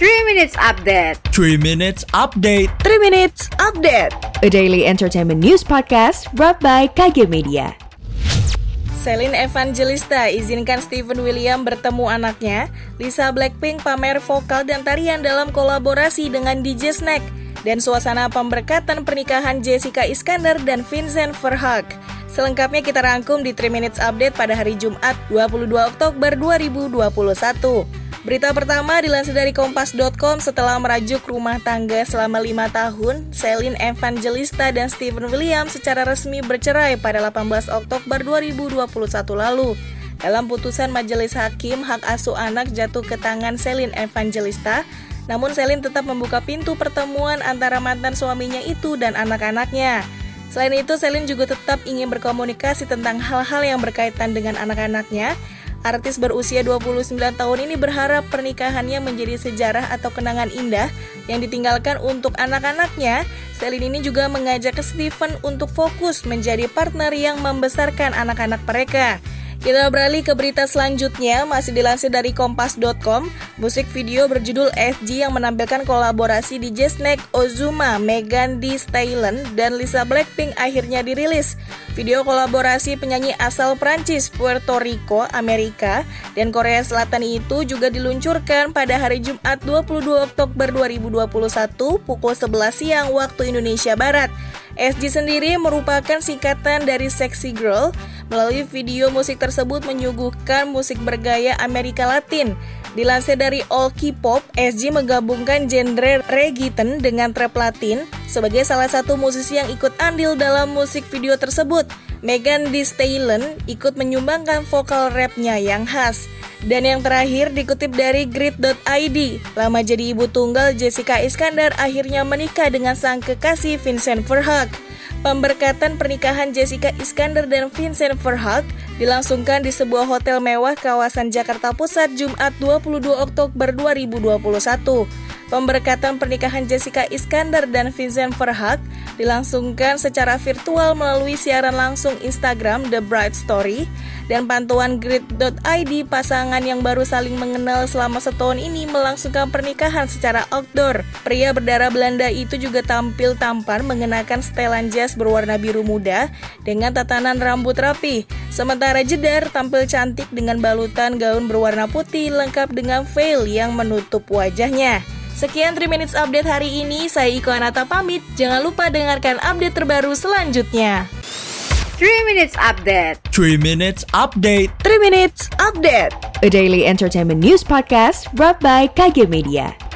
3 Minutes Update 3 Minutes Update 3 Minutes Update A daily entertainment news podcast brought by KG Media. Celine Evangelista izinkan Steven William bertemu anaknya. Lisa Blackpink pamer vokal dan tarian dalam kolaborasi dengan DJ Snack. Dan suasana pemberkatan pernikahan Jessica Iskandar dan Vincent Verhoek. Selengkapnya kita rangkum di 3 Minutes Update pada hari Jumat 22 Oktober 2021. Berita pertama dilansir dari Kompas.com setelah merajuk rumah tangga selama lima tahun, Celine Evangelista dan Steven William secara resmi bercerai pada 18 Oktober 2021 lalu. Dalam putusan Majelis Hakim, hak asuh anak jatuh ke tangan Celine Evangelista, namun Celine tetap membuka pintu pertemuan antara mantan suaminya itu dan anak-anaknya. Selain itu, Celine juga tetap ingin berkomunikasi tentang hal-hal yang berkaitan dengan anak-anaknya, Artis berusia 29 tahun ini berharap pernikahannya menjadi sejarah atau kenangan indah yang ditinggalkan untuk anak-anaknya. Celine ini juga mengajak Steven untuk fokus menjadi partner yang membesarkan anak-anak mereka. Kita beralih ke berita selanjutnya, masih dilansir dari kompas.com. Musik video berjudul SG yang menampilkan kolaborasi di Snack, Ozuma, Megan Thee Stallion, dan Lisa Blackpink akhirnya dirilis. Video kolaborasi penyanyi asal Prancis, Puerto Rico, Amerika, dan Korea Selatan itu juga diluncurkan pada hari Jumat 22 Oktober 2021 pukul 11 siang waktu Indonesia Barat. SG sendiri merupakan singkatan dari Sexy Girl. Melalui video musik tersebut menyuguhkan musik bergaya Amerika Latin. Dilansir dari All K-pop, SG menggabungkan genre reggaeton dengan trap latin sebagai salah satu musisi yang ikut andil dalam musik video tersebut. Megan Thee Stallion ikut menyumbangkan vokal rapnya yang khas. Dan yang terakhir dikutip dari grid.id, lama jadi ibu tunggal Jessica Iskandar akhirnya menikah dengan sang kekasih Vincent Verhoek. Pemberkatan pernikahan Jessica Iskandar dan Vincent Verhoek dilangsungkan di sebuah hotel mewah kawasan Jakarta Pusat Jumat 22 Oktober 2021. Pemberkatan pernikahan Jessica Iskandar dan Vincent Verhoek dilangsungkan secara virtual melalui siaran langsung Instagram The Bride Story dan pantauan grid.id pasangan yang baru saling mengenal selama setahun ini melangsungkan pernikahan secara outdoor. Pria berdarah Belanda itu juga tampil tampan mengenakan setelan jas berwarna biru muda dengan tatanan rambut rapi. Sementara Jedar tampil cantik dengan balutan gaun berwarna putih lengkap dengan veil yang menutup wajahnya. Sekian 3 Minutes Update hari ini, saya Iko Anata pamit. Jangan lupa dengarkan update terbaru selanjutnya. 3 Minutes Update 3 Minutes Update 3 Minutes Update A daily entertainment news podcast brought by KG Media.